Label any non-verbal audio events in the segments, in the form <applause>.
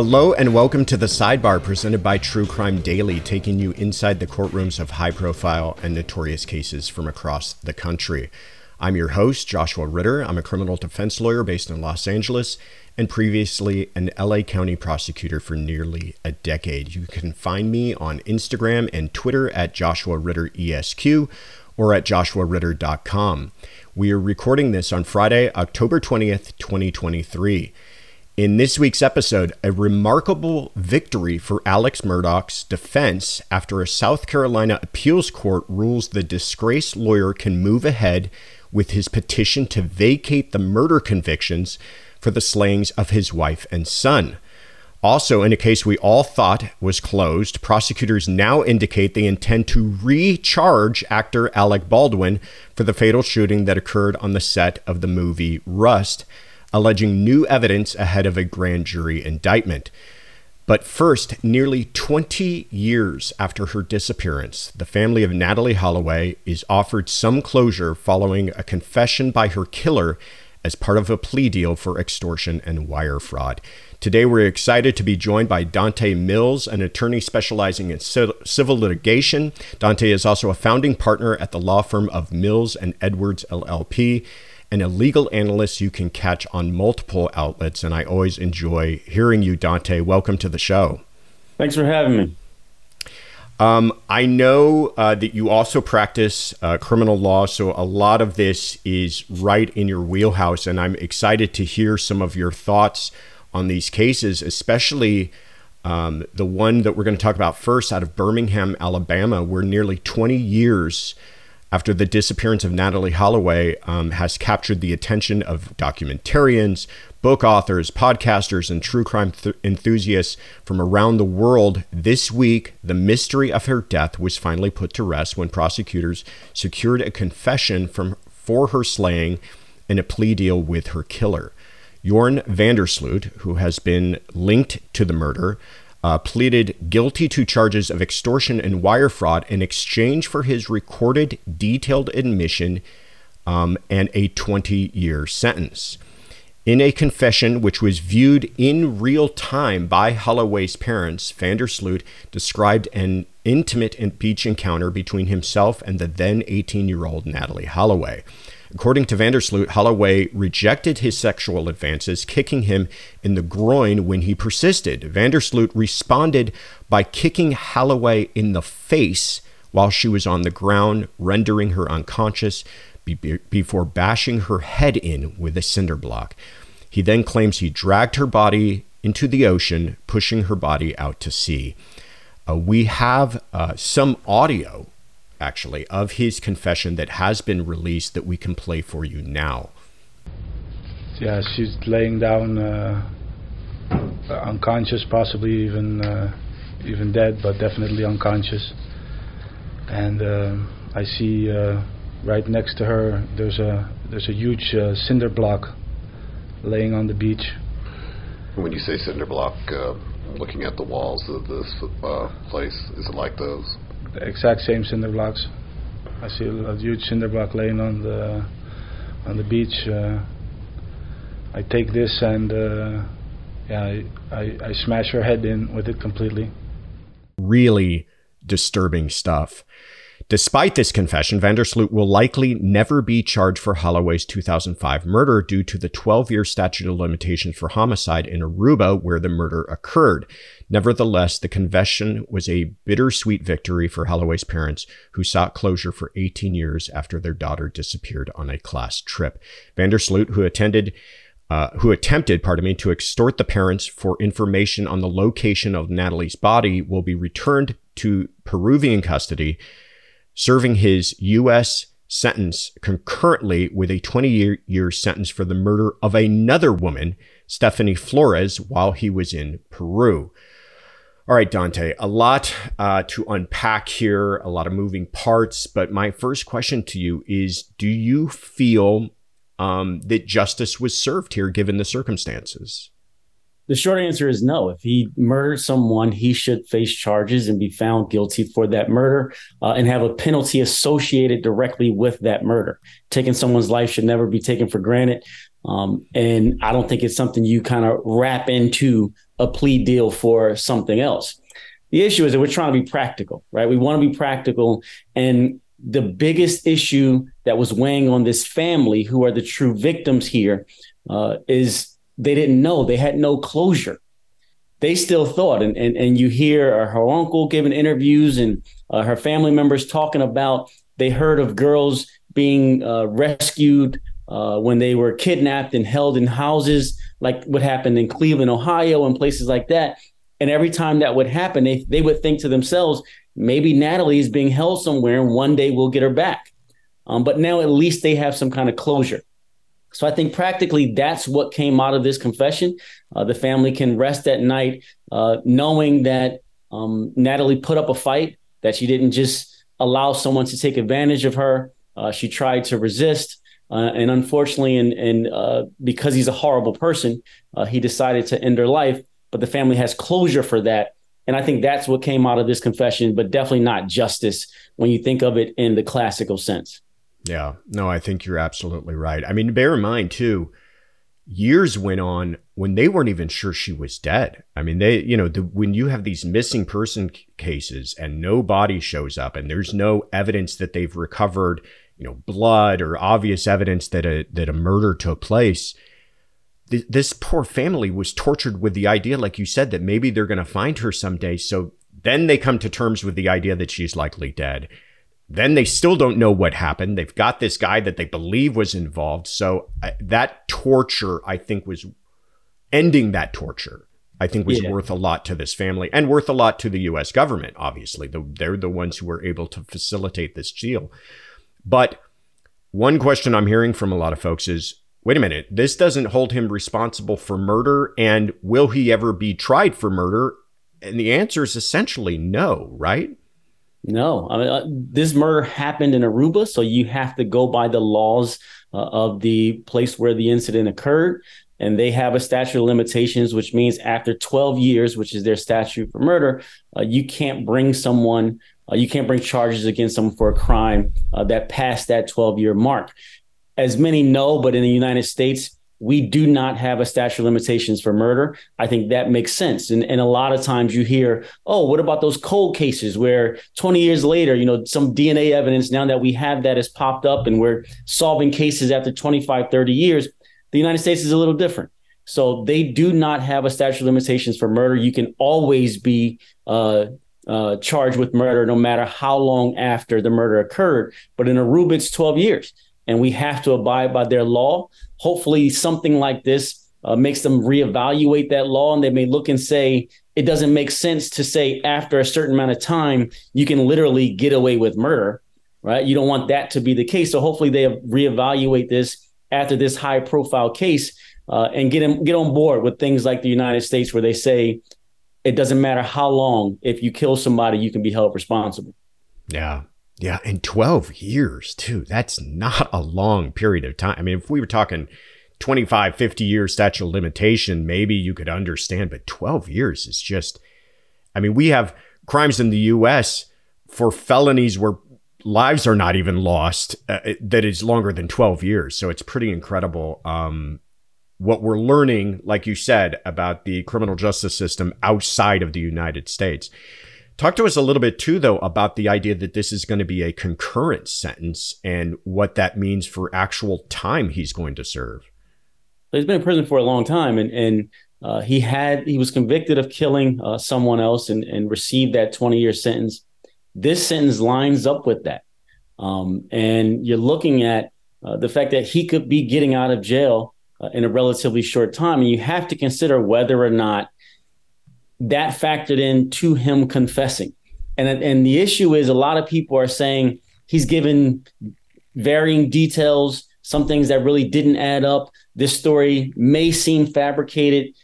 Hello and welcome to the Sidebar presented by True Crime Daily, taking you inside the courtrooms of high profile and notorious cases from across the country. I'm your host, Joshua Ritter. I'm a criminal defense lawyer based in Los Angeles and previously an LA County prosecutor for nearly a decade. You can find me on Instagram and Twitter at Joshua Ritter ESQ or at joshuaritter.com. We are recording this on Friday, October 20th, 2023. In this week's episode, a remarkable victory for Alex Murdaugh's defense after a South Carolina appeals court rules the disgraced lawyer can move ahead with his petition to vacate the murder convictions for the slayings of his wife and son. Also, in a case we all thought was closed, prosecutors now indicate they intend to recharge actor Alec Baldwin for the fatal shooting that occurred on the set of the movie Rust alleging new evidence ahead of a grand jury indictment. But first, nearly 20 years after her disappearance, the family of Natalee Holloway is offered some closure following a confession by her killer as part of a plea deal for extortion and wire fraud. Today, we're excited to be joined by Donte Mills, an attorney specializing in civil litigation. Donte is also a founding partner at the law firm of Mills and Edwards LLP and a legal analyst you can catch on multiple outlets. And I always enjoy hearing you, Donte. Welcome to the show. Thanks for having me. Um, I know uh, that you also practice uh, criminal law, so a lot of this is right in your wheelhouse, and I'm excited to hear some of your thoughts on these cases, especially um, the one that we're going to talk about first out of Birmingham, Alabama, where nearly 20 years after the disappearance of Natalee Holloway um, has captured the attention of documentarians, book authors, podcasters, and true crime th- enthusiasts from around the world. This week, the mystery of her death was finally put to rest when prosecutors secured a confession from for her slaying and a plea deal with her killer. Joran van der Sloot, who has been linked to the murder, uh, pleaded guilty to charges of extortion and wire fraud in exchange for his recorded detailed admission um, and a 20 year sentence. In a confession which was viewed in real time by Holloway's parents, van der Sloot described an intimate beach encounter between himself and the then 18 year old Natalee Holloway. According to van der Sloot, Holloway rejected his sexual advances, kicking him in the groin when he persisted. van der Sloot responded by kicking Holloway in the face while she was on the ground, rendering her unconscious before bashing her head in with a cinder block. He then claims he dragged her body into the ocean, pushing her body out to sea. Uh, we have uh, some audio actually, of his confession that has been released that we can play for you now. Yeah, she's laying down uh, unconscious, possibly even uh, even dead, but definitely unconscious. And uh, I see uh, right next to her there's a there's a huge uh, cinder block laying on the beach. When you say cinder block, uh, looking at the walls of this place, is it like those? The exact same cinder blocks. I see a, huge cinder block laying on the on the beach. Uh, I take this and uh, yeah, I, I, I smash her head in with it completely. Really disturbing stuff. Despite this confession, van der Sloot will likely never be charged for Holloway's 2005 murder due to the 12 year statute of limitations for homicide in Aruba, where the murder occurred. Nevertheless, the confession was a bittersweet victory for Holloway's parents, who sought closure for 18 years after their daughter disappeared on a class trip. van der Sloot, who attended uh, who attempted, pardon me, to extort the parents for information on the location of Natalee's body, will be returned to Peruvian custody, serving his U.S. sentence concurrently with a 20 year, sentence for the murder of another woman, Stephanie Flores, while he was in Peru. All right, Donte, a lot uh, to unpack here, a lot of moving parts. But my first question to you is Do you feel um, that justice was served here given the circumstances? The short answer is no. If he murdered someone, he should face charges and be found guilty for that murder uh, and have a penalty associated directly with that murder. Taking someone's life should never be taken for granted. Um, and I don't think it's something you kind of wrap into a plea deal for something else. The issue is that we're trying to be practical, right? We want to be practical. And the biggest issue that was weighing on this family, who are the true victims here, uh, is they didn't know. They had no closure. They still thought, and, and, and you hear her uncle giving interviews and uh, her family members talking about they heard of girls being uh, rescued uh, when they were kidnapped and held in houses, like what happened in Cleveland, Ohio, and places like that. And every time that would happen, they, they would think to themselves, maybe Natalee is being held somewhere and one day we'll get her back. Um, but now at least they have some kind of closure. So I think practically that's what came out of this confession. Uh, the family can rest at night uh, knowing that um, Natalee put up a fight, that she didn't just allow someone to take advantage of her. Uh, she tried to resist. Uh, and unfortunately, and, and uh, because he's a horrible person, uh, he decided to end her life. But the family has closure for that. And I think that's what came out of this confession, but definitely not justice when you think of it in the classical sense. Yeah, no, I think you're absolutely right. I mean, bear in mind, too, years went on when they weren't even sure she was dead. I mean, they, you know, the, when you have these missing person cases and no body shows up and there's no evidence that they've recovered you know blood or obvious evidence that a that a murder took place th- this poor family was tortured with the idea like you said that maybe they're going to find her someday so then they come to terms with the idea that she's likely dead then they still don't know what happened they've got this guy that they believe was involved so uh, that torture i think was ending that torture I think was yeah. worth a lot to this family and worth a lot to the U.S. government. Obviously, the, they're the ones who were able to facilitate this deal. But one question I'm hearing from a lot of folks is wait a minute, this doesn't hold him responsible for murder. And will he ever be tried for murder? And the answer is essentially no, right? No, I mean, uh, this murder happened in Aruba, so you have to go by the laws uh, of the place where the incident occurred. And they have a statute of limitations, which means after 12 years, which is their statute for murder, uh, you can't bring someone uh, you can't bring charges against someone for a crime uh, that passed that 12 year mark. As many know, but in the United States, we do not have a statute of limitations for murder. I think that makes sense. And, and a lot of times you hear, oh, what about those cold cases where 20 years later, you know, some DNA evidence now that we have that has popped up and we're solving cases after 25, 30 years. The United States is a little different. So they do not have a statute of limitations for murder. You can always be uh, uh, charged with murder, no matter how long after the murder occurred. But in Aruba, it's 12 years, and we have to abide by their law. Hopefully, something like this uh, makes them reevaluate that law, and they may look and say, it doesn't make sense to say after a certain amount of time, you can literally get away with murder, right? You don't want that to be the case. So hopefully, they reevaluate this after this high profile case. Uh, and get in, get on board with things like the United States, where they say it doesn't matter how long, if you kill somebody, you can be held responsible. Yeah. Yeah. And 12 years, too. That's not a long period of time. I mean, if we were talking 25, 50 years statute of limitation, maybe you could understand, but 12 years is just, I mean, we have crimes in the US for felonies where lives are not even lost uh, that is longer than 12 years. So it's pretty incredible. Um, what we're learning, like you said, about the criminal justice system outside of the United States. Talk to us a little bit too, though, about the idea that this is going to be a concurrent sentence and what that means for actual time he's going to serve. He's been in prison for a long time, and and uh, he had he was convicted of killing uh, someone else and and received that twenty year sentence. This sentence lines up with that, um, and you're looking at uh, the fact that he could be getting out of jail uh, in a relatively short time, and you have to consider whether or not that factored in to him confessing. And, and the issue is a lot of people are saying he's given varying details, some things that really didn't add up. This story may seem fabricated.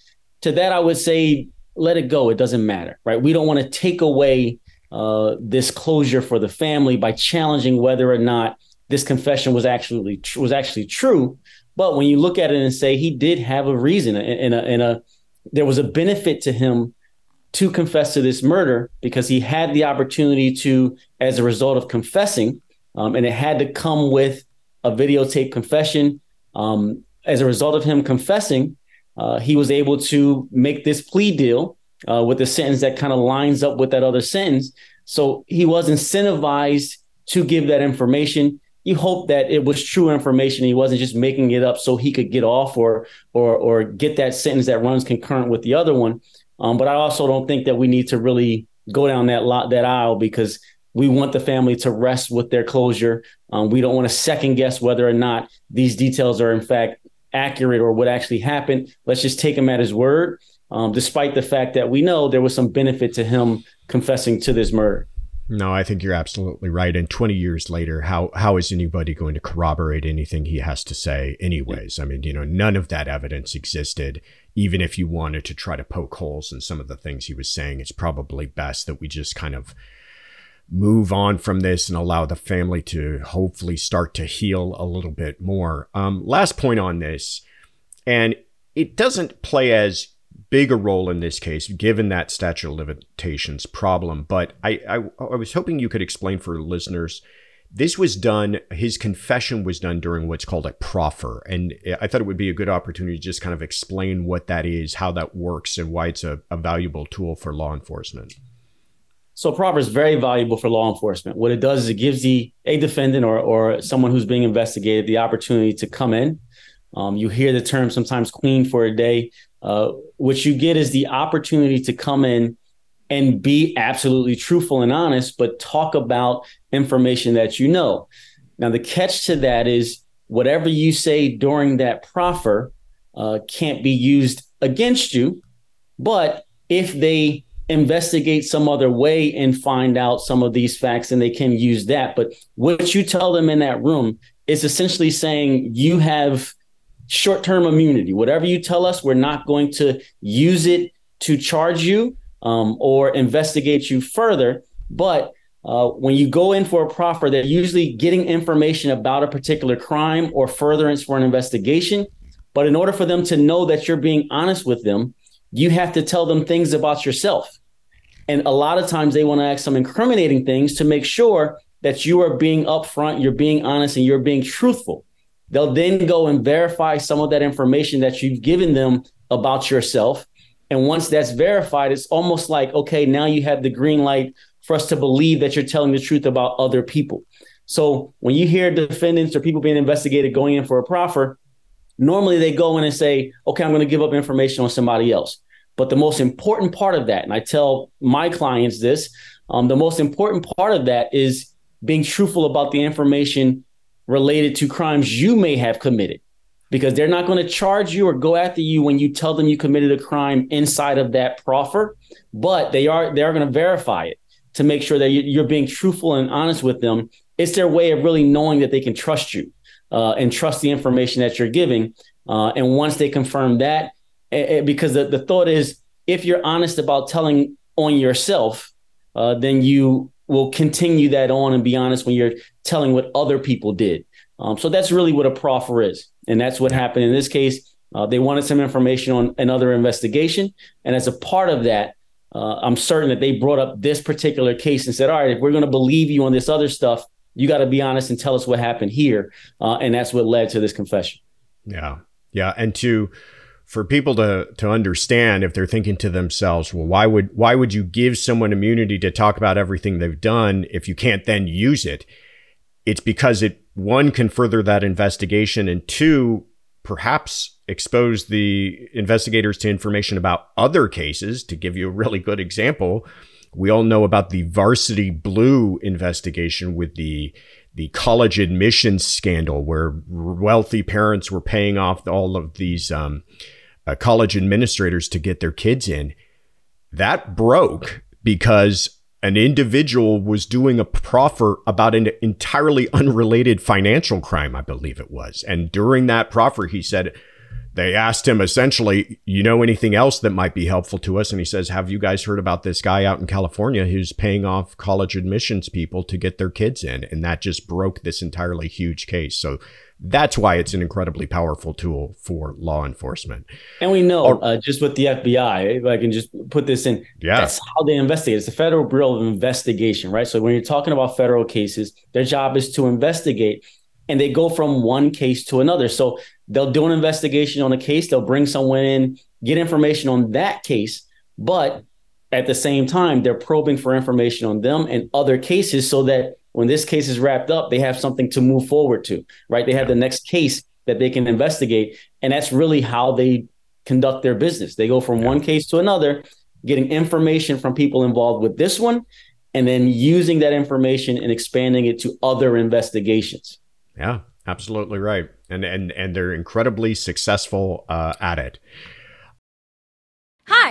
To that, I would say, let it go. It doesn't matter, right? We don't want to take away uh, this closure for the family by challenging whether or not this confession was actually was actually true. But when you look at it and say he did have a reason and a, and a there was a benefit to him to confess to this murder because he had the opportunity to, as a result of confessing, um, and it had to come with a videotape confession. Um, as a result of him confessing, uh, he was able to make this plea deal uh, with a sentence that kind of lines up with that other sentence. So he was incentivized to give that information. You hope that it was true information. He wasn't just making it up so he could get off or or or get that sentence that runs concurrent with the other one. Um, but I also don't think that we need to really go down that lot that aisle because we want the family to rest with their closure. Um, we don't want to second guess whether or not these details are in fact accurate or what actually happened. Let's just take him at his word, um, despite the fact that we know there was some benefit to him confessing to this murder. No, I think you're absolutely right. And 20 years later, how how is anybody going to corroborate anything he has to say anyways? I mean, you know, none of that evidence existed. Even if you wanted to try to poke holes in some of the things he was saying, it's probably best that we just kind of move on from this and allow the family to hopefully start to heal a little bit more. Um, last point on this, and it doesn't play as big a role in this case, given that statute of limitations problem. But I, I, I was hoping you could explain for listeners. This was done, his confession was done during what's called a proffer. And I thought it would be a good opportunity to just kind of explain what that is, how that works, and why it's a, a valuable tool for law enforcement. So proffer is very valuable for law enforcement. What it does is it gives the a defendant or, or someone who's being investigated the opportunity to come in. Um, you hear the term sometimes queen for a day. Uh, what you get is the opportunity to come in and be absolutely truthful and honest, but talk about information that you know. Now, the catch to that is whatever you say during that proffer uh, can't be used against you. But if they investigate some other way and find out some of these facts, and they can use that. But what you tell them in that room is essentially saying you have short term immunity. Whatever you tell us, we're not going to use it to charge you um, or investigate you further. But uh, when you go in for a proffer, they're usually getting information about a particular crime or furtherance for an investigation. But in order for them to know that you're being honest with them, you have to tell them things about yourself. And a lot of times they want to ask some incriminating things to make sure that you are being upfront, you're being honest, and you're being truthful. They'll then go and verify some of that information that you've given them about yourself. And once that's verified, it's almost like, okay, now you have the green light for us to believe that you're telling the truth about other people. So when you hear defendants or people being investigated going in for a proffer, normally they go in and say, okay, I'm going to give up information on somebody else. But the most important part of that, and I tell my clients this, um, the most important part of that is being truthful about the information related to crimes you may have committed because they're not going to charge you or go after you when you tell them you committed a crime inside of that proffer but they are they are going to verify it to make sure that you're being truthful and honest with them it's their way of really knowing that they can trust you uh, and trust the information that you're giving uh, and once they confirm that because the, the thought is if you're honest about telling on yourself uh, then you will continue that on and be honest when you're telling what other people did. Um, so that's really what a proffer is. And that's what happened in this case. Uh, they wanted some information on another investigation. And as a part of that, uh, I'm certain that they brought up this particular case and said, all right, if we're going to believe you on this other stuff, you got to be honest and tell us what happened here. Uh, and that's what led to this confession. Yeah. Yeah. And to for people to to understand if they're thinking to themselves, well, why would why would you give someone immunity to talk about everything they've done if you can't then use it? It's because it one can further that investigation and two perhaps expose the investigators to information about other cases to give you a really good example we all know about the varsity blue investigation with the the college admissions scandal where wealthy parents were paying off all of these um, uh, college administrators to get their kids in. That broke because an individual was doing a proffer about an entirely unrelated financial crime, I believe it was. And during that proffer, he said, they asked him essentially, you know anything else that might be helpful to us? And he says, have you guys heard about this guy out in California who's paying off college admissions people to get their kids in? And that just broke this entirely huge case. So that's why it's an incredibly powerful tool for law enforcement. And we know, uh, just with the FBI, if I can just put this in, yeah. that's how they investigate. It's the Federal Bureau of Investigation, right? So when you're talking about federal cases, their job is to investigate and they go from one case to another. So they'll do an investigation on a case, they'll bring someone in, get information on that case, but at the same time, they're probing for information on them and other cases so that when this case is wrapped up, they have something to move forward to, right? They have the next case that they can investigate. And that's really how they conduct their business. They go from yeah. one case to another, getting information from people involved with this one, and then using that information and expanding it to other investigations. Yeah, absolutely right. And and and they're incredibly successful uh, at it.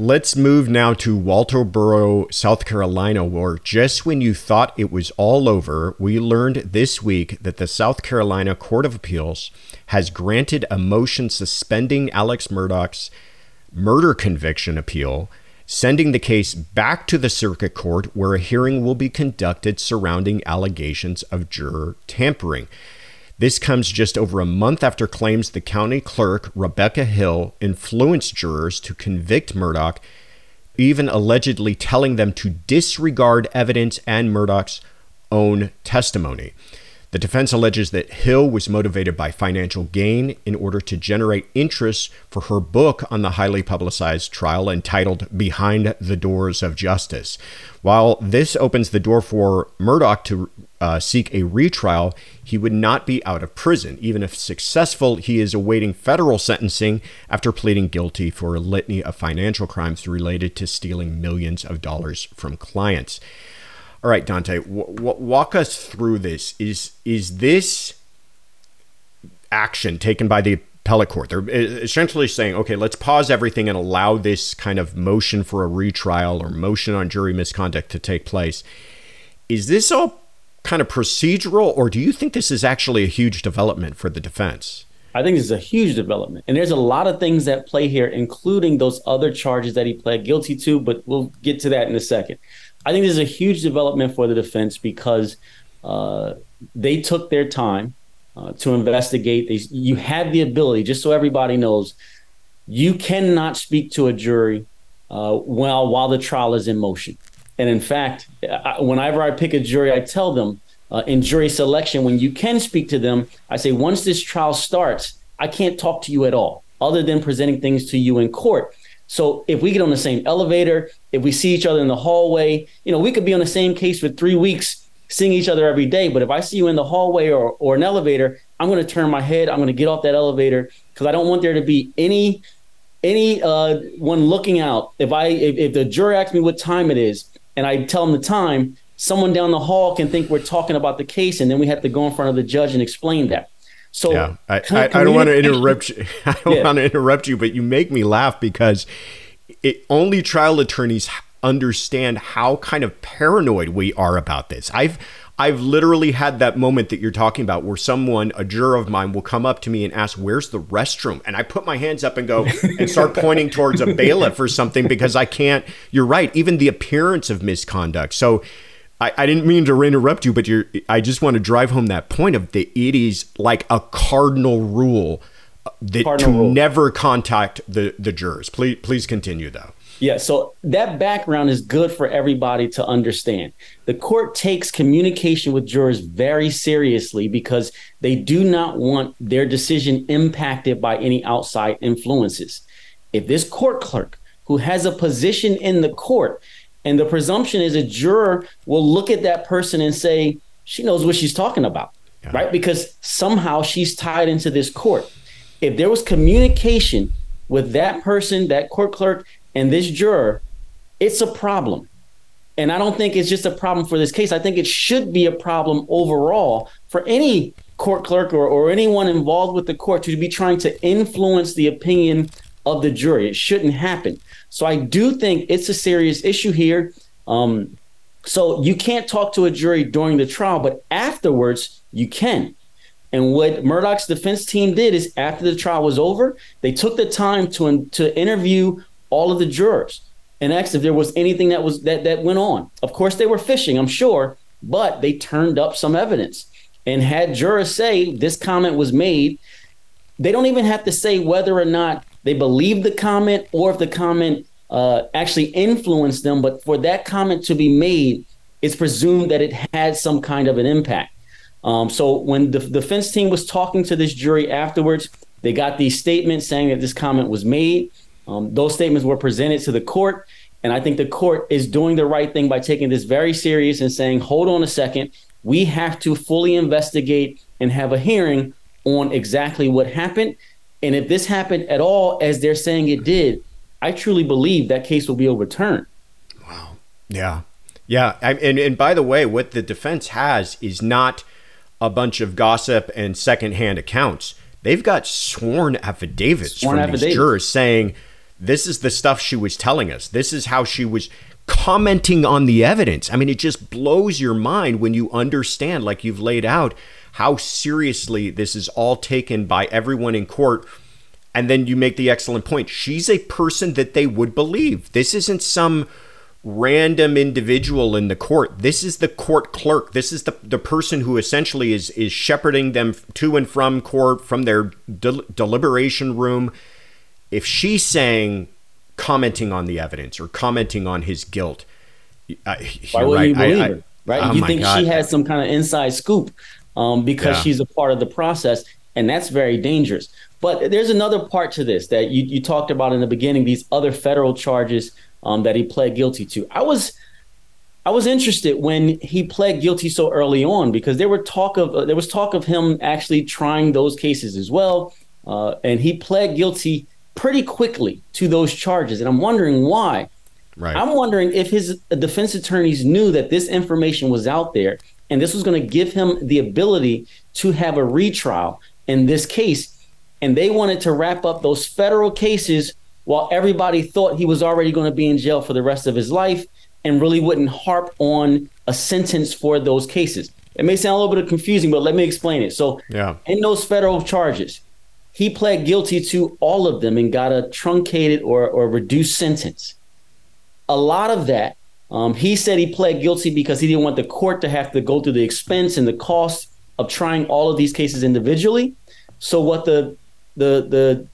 Let's move now to Walterboro, South Carolina, where just when you thought it was all over, we learned this week that the South Carolina Court of Appeals has granted a motion suspending Alex Murdaugh's murder conviction appeal, sending the case back to the circuit court where a hearing will be conducted surrounding allegations of juror tampering. This comes just over a month after claims the county clerk, Rebecca Hill, influenced jurors to convict Murdaugh, even allegedly telling them to disregard evidence and Murdaugh's own testimony. The defense alleges that Hill was motivated by financial gain in order to generate interest for her book on the highly publicized trial entitled Behind the Doors of Justice. While this opens the door for Murdaugh to uh, seek a retrial, he would not be out of prison. Even if successful, he is awaiting federal sentencing after pleading guilty for a litany of financial crimes related to stealing millions of dollars from clients. All right, Donte, w- w- walk us through this. Is is this action taken by the appellate court? They're essentially saying, okay, let's pause everything and allow this kind of motion for a retrial or motion on jury misconduct to take place. Is this all kind of procedural, or do you think this is actually a huge development for the defense? I think this is a huge development. And there's a lot of things that play here, including those other charges that he pled guilty to, but we'll get to that in a second. I think this is a huge development for the defense because uh, they took their time uh, to investigate. They, you have the ability, just so everybody knows, you cannot speak to a jury uh, while while the trial is in motion. And in fact, I, whenever I pick a jury, I tell them uh, in jury selection when you can speak to them, I say once this trial starts, I can't talk to you at all, other than presenting things to you in court. So if we get on the same elevator, if we see each other in the hallway, you know, we could be on the same case for three weeks, seeing each other every day. But if I see you in the hallway or, or an elevator, I'm going to turn my head. I'm going to get off that elevator because I don't want there to be any any uh, one looking out. If I if, if the jury asks me what time it is and I tell them the time, someone down the hall can think we're talking about the case, and then we have to go in front of the judge and explain that. So yeah, I, I, I don't want to interrupt you. <laughs> I don't yeah. want to interrupt you, but you make me laugh because it, only trial attorneys understand how kind of paranoid we are about this. I've I've literally had that moment that you're talking about where someone, a juror of mine, will come up to me and ask, Where's the restroom? And I put my hands up and go and start pointing towards a bailiff or something because I can't. You're right. Even the appearance of misconduct. So I, I didn't mean to interrupt you, but you're, I just want to drive home that point of that it is like a cardinal rule uh, that cardinal to rule. never contact the, the jurors. Please, please continue though. Yeah, so that background is good for everybody to understand. The court takes communication with jurors very seriously because they do not want their decision impacted by any outside influences. If this court clerk who has a position in the court, and the presumption is a juror will look at that person and say, she knows what she's talking about, yeah. right? Because somehow she's tied into this court. If there was communication with that person, that court clerk, and this juror, it's a problem. And I don't think it's just a problem for this case. I think it should be a problem overall for any court clerk or, or anyone involved with the court to be trying to influence the opinion of the jury. It shouldn't happen. So I do think it's a serious issue here. Um, so you can't talk to a jury during the trial, but afterwards you can. And what Murdaugh's defense team did is after the trial was over, they took the time to, to interview all of the jurors and asked if there was anything that was that that went on. Of course, they were fishing, I'm sure, but they turned up some evidence and had jurors say this comment was made. They don't even have to say whether or not they believe the comment or if the comment uh, actually influenced them. But for that comment to be made, it's presumed that it had some kind of an impact. Um, so when the defense team was talking to this jury afterwards, they got these statements saying that this comment was made. Um, those statements were presented to the court, and I think the court is doing the right thing by taking this very serious and saying, hold on a second, we have to fully investigate and have a hearing on exactly what happened. And if this happened at all, as they're saying it did, I truly believe that case will be overturned. Wow. Yeah. Yeah. And, and by the way, what the defense has is not a bunch of gossip and secondhand accounts. They've got sworn affidavits sworn from affidavits. these jurors saying, this is the stuff she was telling us. This is how she was commenting on the evidence. I mean, it just blows your mind when you understand, like you've laid out, how seriously this is all taken by everyone in court. And then you make the excellent point. She's a person that they would believe. This isn't some random individual in the court. This is the court clerk. This is the, the person who essentially is is shepherding them to and from court from their del- deliberation room if she's saying commenting on the evidence or commenting on his guilt, uh, why would right. you believe I, her? Right? Oh you think God. she has some kind of inside scoop um, because yeah. she's a part of the process, and that's very dangerous. But there's another part to this that you, you talked about in the beginning. These other federal charges um, that he pled guilty to. I was I was interested when he pled guilty so early on because there were talk of uh, there was talk of him actually trying those cases as well, uh, and he pled guilty pretty quickly to those charges. And I'm wondering why. Right. I'm wondering if his defense attorneys knew that this information was out there and this was going to give him the ability to have a retrial in this case. And they wanted to wrap up those federal cases while everybody thought he was already going to be in jail for the rest of his life and really wouldn't harp on a sentence for those cases. It may sound a little bit confusing, but let me explain it. So, yeah. in those federal charges, he pled guilty to all of them and got a truncated or, or reduced sentence. A lot of that, um, he said he pled guilty because he didn't want the court to have to go through the expense and the cost of trying all of these cases individually. So what the the the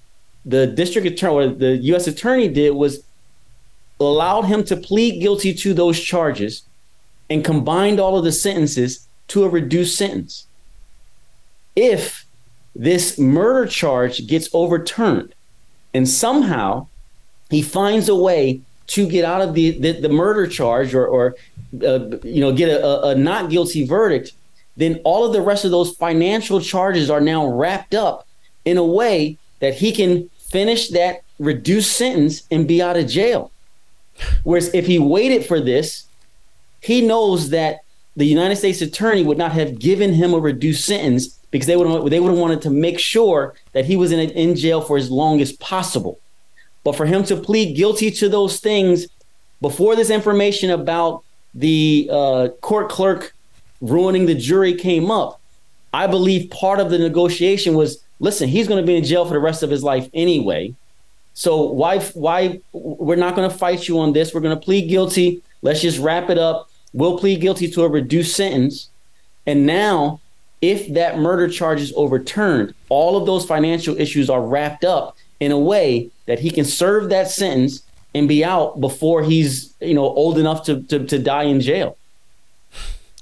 the district attorney or the U.S. attorney did was allowed him to plead guilty to those charges and combined all of the sentences to a reduced sentence. If this murder charge gets overturned. And somehow he finds a way to get out of the the, the murder charge or, or uh, you know get a, a not guilty verdict then all of the rest of those financial charges are now wrapped up in a way that he can finish that reduced sentence and be out of jail. Whereas if he waited for this he knows that the united states attorney would not have given him a reduced sentence because they would they would have wanted to make sure that he was in in jail for as long as possible. But for him to plead guilty to those things before this information about the uh, court clerk ruining the jury came up, I believe part of the negotiation was listen, he's going to be in jail for the rest of his life anyway. So why why we're not going to fight you on this? We're going to plead guilty. Let's just wrap it up. We'll plead guilty to a reduced sentence. And now, if that murder charge is overturned, all of those financial issues are wrapped up in a way that he can serve that sentence and be out before he's you know old enough to to, to die in jail.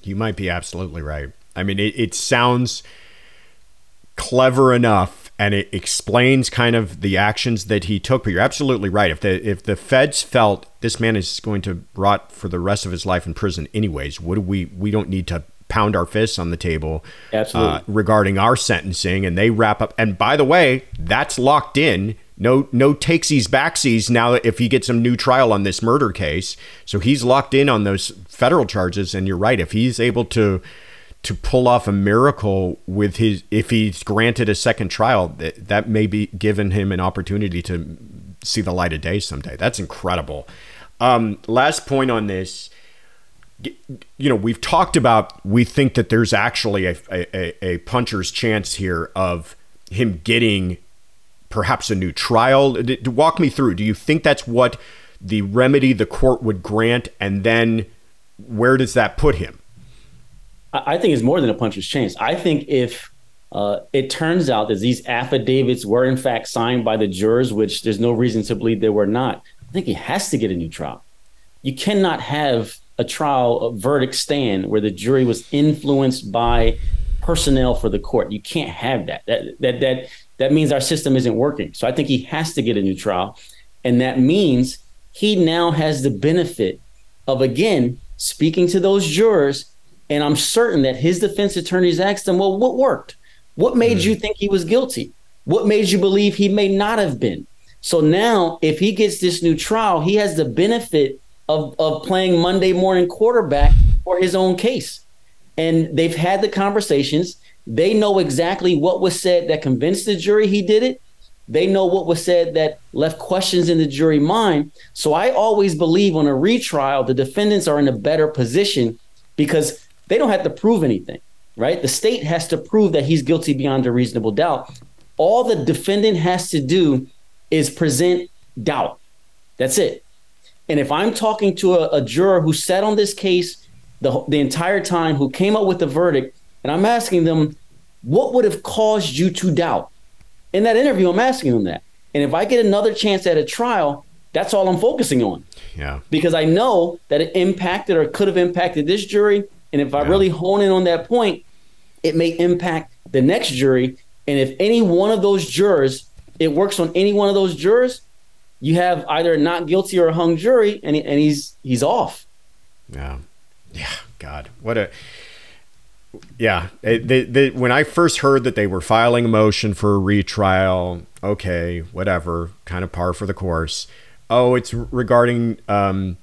You might be absolutely right. I mean, it, it sounds clever enough and it explains kind of the actions that he took. But you're absolutely right. If the if the feds felt this man is going to rot for the rest of his life in prison, anyways, what do we we don't need to pound our fists on the table uh, regarding our sentencing, and they wrap up. And by the way, that's locked in. No, no takesies backsies now if he gets some new trial on this murder case. So he's locked in on those federal charges. And you're right. If he's able to to pull off a miracle with his if he's granted a second trial that, that may be given him an opportunity to see the light of day someday that's incredible um, last point on this you know we've talked about we think that there's actually a, a, a puncher's chance here of him getting perhaps a new trial walk me through do you think that's what the remedy the court would grant and then where does that put him I think it's more than a puncher's chance. I think if uh, it turns out that these affidavits were in fact signed by the jurors, which there's no reason to believe they were not, I think he has to get a new trial. You cannot have a trial a verdict stand where the jury was influenced by personnel for the court. You can't have that. That that that that means our system isn't working. So I think he has to get a new trial, and that means he now has the benefit of again speaking to those jurors and I'm certain that his defense attorneys asked him, well, what worked? What made mm. you think he was guilty? What made you believe he may not have been? So now, if he gets this new trial, he has the benefit of, of playing Monday morning quarterback for his own case. And they've had the conversations. They know exactly what was said that convinced the jury he did it. They know what was said that left questions in the jury mind. So I always believe on a retrial, the defendants are in a better position because they don't have to prove anything, right? The state has to prove that he's guilty beyond a reasonable doubt. All the defendant has to do is present doubt. That's it. And if I'm talking to a, a juror who sat on this case the, the entire time, who came up with the verdict, and I'm asking them, what would have caused you to doubt? In that interview, I'm asking them that. And if I get another chance at a trial, that's all I'm focusing on. Yeah. Because I know that it impacted or could have impacted this jury and if I really hone in on that point, it may impact the next jury. And if any one of those jurors, it works on any one of those jurors, you have either not guilty or a hung jury, and, and he's he's off. Yeah, yeah. God, what a yeah. When I first heard that they were filing a motion for a retrial, okay, whatever, kind of par for the course. Oh, it's regarding um,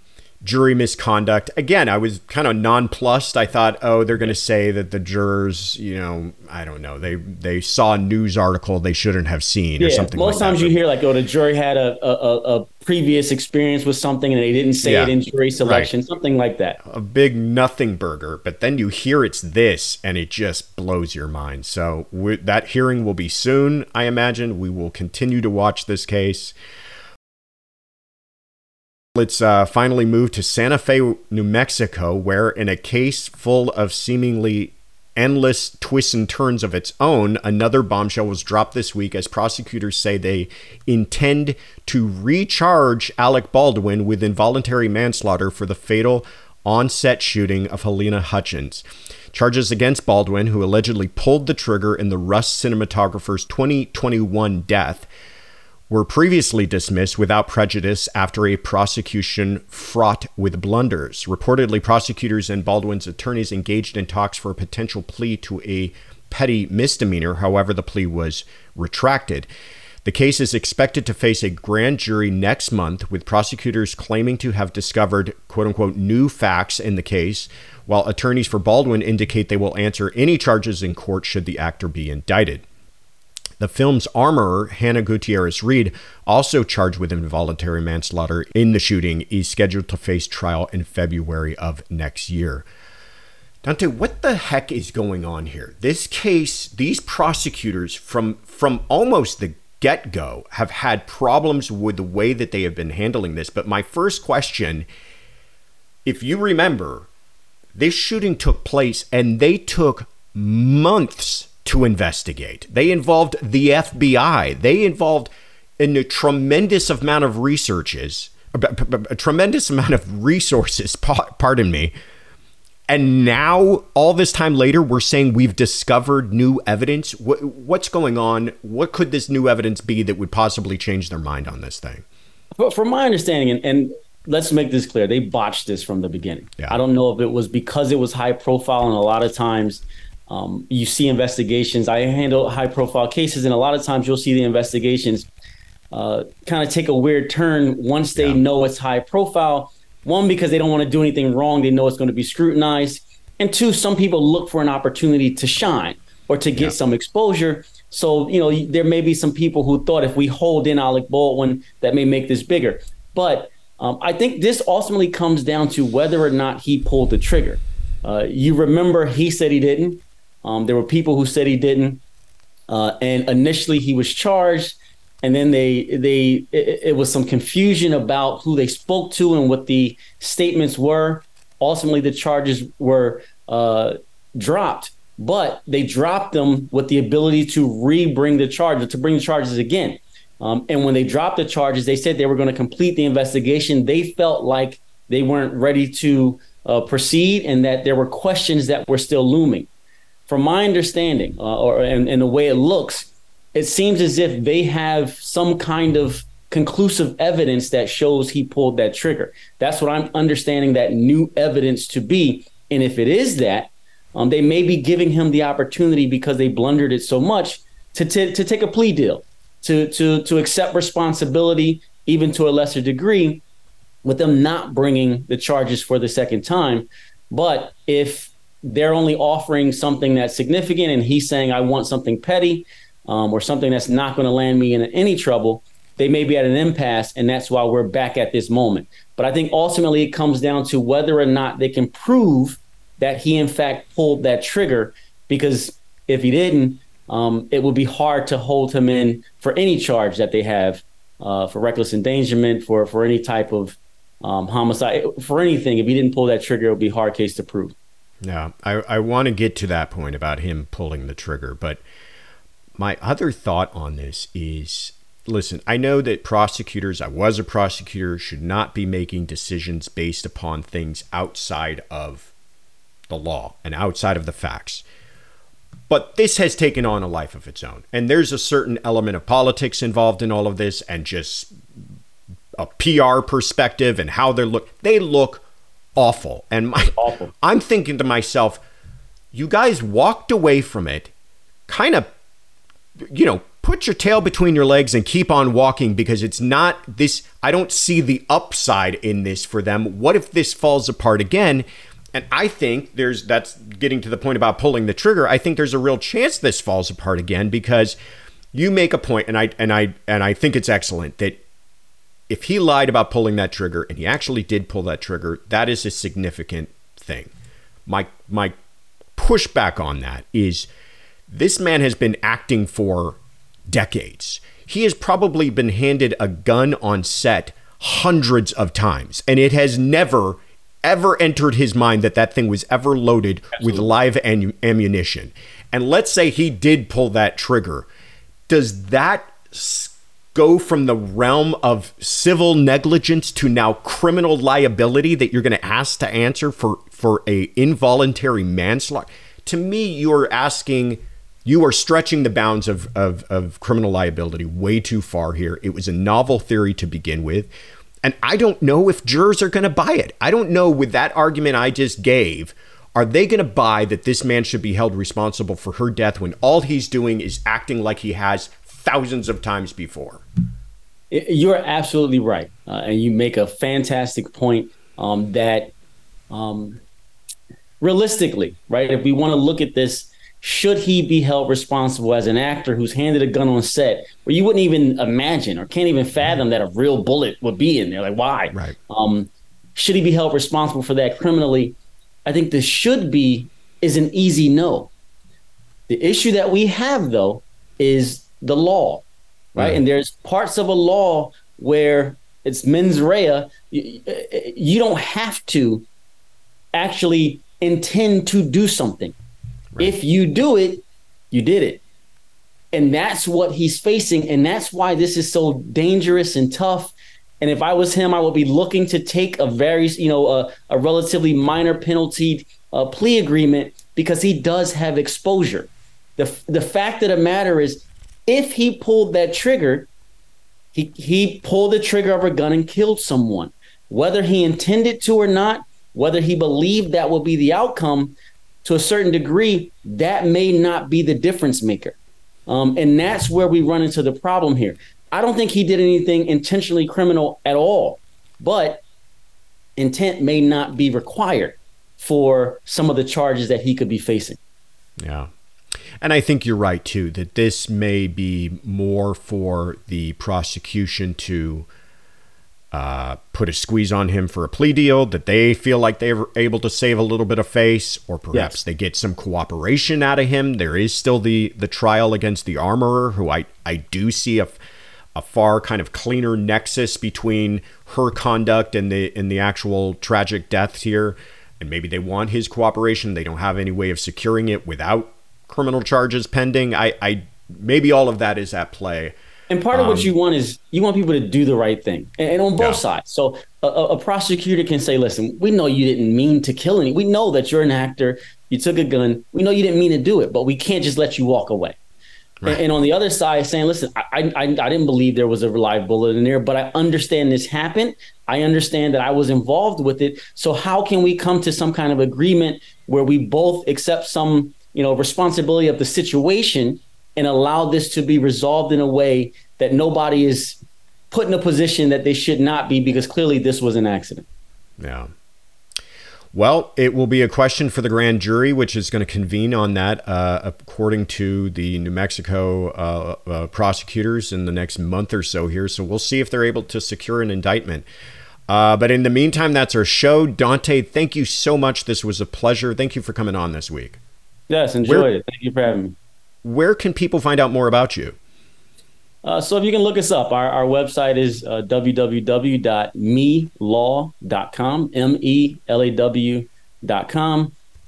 jury misconduct. Again, I was kind of nonplussed. I thought, oh, they're going to say that the jurors, you know, I don't know, they they saw a news article they shouldn't have seen yeah, or something. Most like times that. you hear like, oh, the jury had a, a, a previous experience with something and they didn't say yeah. it in jury selection, right. something like that. A big nothing burger, but then you hear it's this and it just blows your mind. So that hearing will be soon, I imagine. We will continue to watch this case. Let's uh, finally move to Santa Fe, New Mexico, where in a case full of seemingly endless twists and turns of its own, another bombshell was dropped this week as prosecutors say they intend to recharge Alec Baldwin with involuntary manslaughter for the fatal on set shooting of Halyna Hutchins. Charges against Baldwin, who allegedly pulled the trigger in the Rust cinematographer's 2021 death, were previously dismissed without prejudice after a prosecution fraught with blunders. Reportedly, prosecutors and Baldwin's attorneys engaged in talks for a potential plea to a petty misdemeanor. However, the plea was retracted. The case is expected to face a grand jury next month, with prosecutors claiming to have discovered quote unquote new facts in the case, while attorneys for Baldwin indicate they will answer any charges in court should the actor be indicted. The film's armorer, Hannah Gutierrez Reed, also charged with involuntary manslaughter in the shooting, is scheduled to face trial in February of next year. Donte, what the heck is going on here? This case, these prosecutors from from almost the get-go have had problems with the way that they have been handling this. But my first question, if you remember, this shooting took place and they took months to investigate. They involved the FBI. They involved in a tremendous amount of researches, a tremendous amount of resources, <laughs> pardon me. And now, all this time later, we're saying we've discovered new evidence. What's going on? What could this new evidence be that would possibly change their mind on this thing? But from my understanding, and, and let's make this clear, they botched this from the beginning. Yeah. I don't know if it was because it was high profile, and a lot of times um, you see investigations. I handle high profile cases, and a lot of times you'll see the investigations uh, kind of take a weird turn once they yeah. know it's high profile. One, because they don't want to do anything wrong, they know it's going to be scrutinized. And two, some people look for an opportunity to shine or to get yeah. some exposure. So, you know, there may be some people who thought if we hold in Alec Baldwin, that may make this bigger. But um, I think this ultimately comes down to whether or not he pulled the trigger. Uh, you remember he said he didn't. Um, there were people who said he didn't, uh, and initially he was charged, and then they they it, it, was some confusion about who they spoke to and what the statements were. Ultimately, the charges were uh, dropped, but they dropped them with the ability to re-bring the charges to bring the charges again. Um, and when they dropped the charges, they said they were going to complete the investigation. They felt like they weren't ready to uh, proceed and that there were questions that were still looming from my understanding, uh, or and, and the way it looks, it seems as if they have some kind of conclusive evidence that shows he pulled that trigger. That's what I'm understanding that new evidence to be. And if it is that, um, they may be giving him the opportunity because they blundered it so much to, t- to take a plea deal, to, to, to accept responsibility, even to a lesser degree, with them not bringing the charges for the second time. But if they're only offering something that's significant and he's saying i want something petty um, or something that's not going to land me in any trouble. They may be at an impasse and that's why we're back at this moment. But i think ultimately it comes down to whether or not they can prove that he in fact pulled that trigger because if he didn't um, it would be hard to hold him in for any charge that they have uh, for reckless endangerment for for any type of um, homicide for anything. If he didn't pull that trigger it would be hard case to prove yeah, I, I want to get to that point about him pulling the trigger. But my other thought on this is listen, I know that prosecutors, I was a prosecutor, should not be making decisions based upon things outside of the law and outside of the facts. But this has taken on a life of its own. And there's a certain element of politics involved in all of this and just a PR perspective and how they look. They look awful. And my, awful. <laughs> I'm thinking to myself, you guys walked away from it, kind of, you know, put your tail between your legs and keep on walking because it's not this. I don't see the upside in this for them. What if this falls apart again? And I think there's that's getting to the point about pulling the trigger. I think there's a real chance this falls apart again because you make a point, and I and I and I think it's excellent that if he lied about pulling that trigger and he actually did pull that trigger, that is a significant thing. My my pushback on that is this man has been acting for decades. He has probably been handed a gun on set hundreds of times and it has never ever entered his mind that that thing was ever loaded Absolutely. with live ammunition. And let's say he did pull that trigger. Does that go from the realm of civil negligence to now criminal liability that you're going to ask to answer for for a involuntary manslaughter? To me you're asking you are stretching the bounds of, of, of criminal liability way too far here. It was a novel theory to begin with and i don't know if jurors are going to buy it. I don't know with that argument i just gave are they going to buy that this man should be held responsible for her death when all he's doing is acting like he has thousands of times before. You're absolutely right, uh, and you make a fantastic point um, that um, realistically, right? If we want to look at this, should he be held responsible as an actor who's handed a gun on set where you wouldn't even imagine or can't even fathom that a real bullet would be in there? Like, why? Right. Um, should he be held responsible for that criminally? I think the should be is an easy no. The issue that we have though is the law, right? And there's parts of a law where it's mens rea. You, you don't have to actually intend to do something. Right. If you do it, you did it. And that's what he's facing. And that's why this is so dangerous and tough. And if I was him, I would be looking to take a very, you know, a, a relatively minor penalty uh, plea agreement because he does have exposure. The, the fact of the matter is, if he pulled that trigger, he, he pulled the trigger of a gun and killed someone. Whether he intended to or not, whether he believed that would be the outcome, to a certain degree, that may not be the difference maker. Um, and that's where we run into the problem here. I don't think he did anything intentionally criminal at all, but intent may not be required for some of the charges that he could be facing. Yeah. And I think you're right too that this may be more for the prosecution to uh, put a squeeze on him for a plea deal that they feel like they were able to save a little bit of face, or perhaps yes. they get some cooperation out of him. There is still the the trial against the armorer, who I I do see a a far kind of cleaner nexus between her conduct and the and the actual tragic deaths here. And maybe they want his cooperation. They don't have any way of securing it without criminal charges pending. I, I maybe all of that is at play. And part of what um, you want is you want people to do the right thing, and, and on both yeah. sides. So a, a, prosecutor can say, "Listen, we know you didn't mean to kill any. We know that you're an actor. You took a gun. We know you didn't mean to do it, but we can't just let you walk away." Right. And, and, on the other side, saying, "Listen, I, I I didn't believe there was a live bullet in there, but I understand this happened. I understand that I was involved with it. So how can we come to some kind of agreement where we both accept some, you know, responsibility of the situation?" and allow this to be resolved in a way that nobody is put in a position that they should not be because clearly this was an accident. Yeah. Well, it will be a question for the grand jury, which is going to convene on that, uh, according to the New Mexico uh, uh, prosecutors in the next month or so here. So we'll see if they're able to secure an indictment. Uh, but in the meantime, that's our show. Donte, thank you so much. This was a pleasure. Thank you for coming on this week. Yes, enjoyed Where, it. Thank you for having me where can people find out more about you? Uh, so if you can look us up, our, our website is uh, www.melaw.com, M-E-L-A-W.com.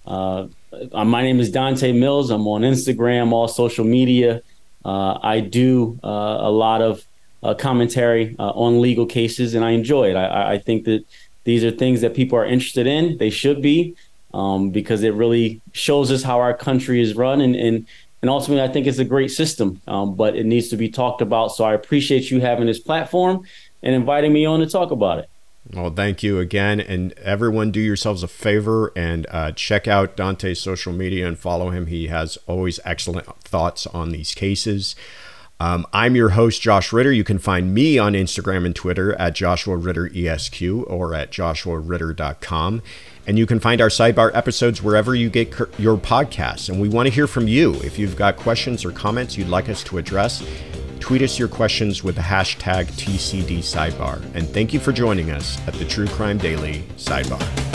Uh, uh, my name is Donte Mills. I'm on Instagram, all social media. Uh, I do uh, a lot of uh, commentary on legal cases, and I enjoy it. I, I, think that these are things that people are interested in. They should be, um, because it really shows us how our country is run and, and and ultimately, I think it's a great system, um, but it needs to be talked about. So I appreciate you having this platform and inviting me on to talk about it. Well, thank you again. And everyone, do yourselves a favor and uh, check out Donte's social media and follow him. He has always excellent thoughts on these cases. Um, I'm your host, Josh Ritter. You can find me on Instagram and Twitter at Joshua Ritter ESQ or at joshuaritter.com. And you can find our sidebar episodes wherever you get your podcasts. And we want to hear from you. If you've got questions or comments you'd like us to address, tweet us your questions with the hashtag TCD Sidebar. And thank you for joining us at the True Crime Daily Sidebar.